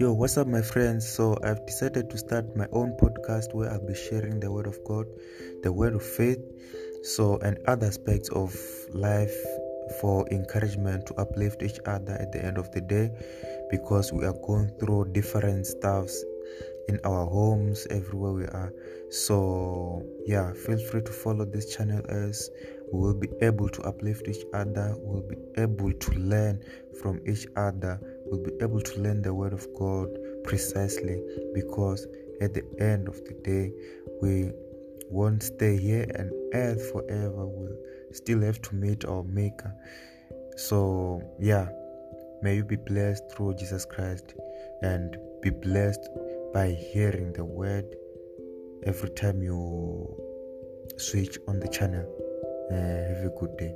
Yo, what's up, my friends? So, I've decided to start my own podcast where I'll be sharing the word of God, the word of faith, so, and other aspects of life for encouragement to uplift each other at the end of the day because we are going through different stuffs in our homes everywhere we are so yeah feel free to follow this channel as we will be able to uplift each other we'll be able to learn from each other we'll be able to learn the word of god precisely because at the end of the day we won't stay here and earth forever we'll still have to meet our maker. So yeah may you be blessed through jesus christ and be blessed by hearing the word every time you switch on the channel. Uh, have a good day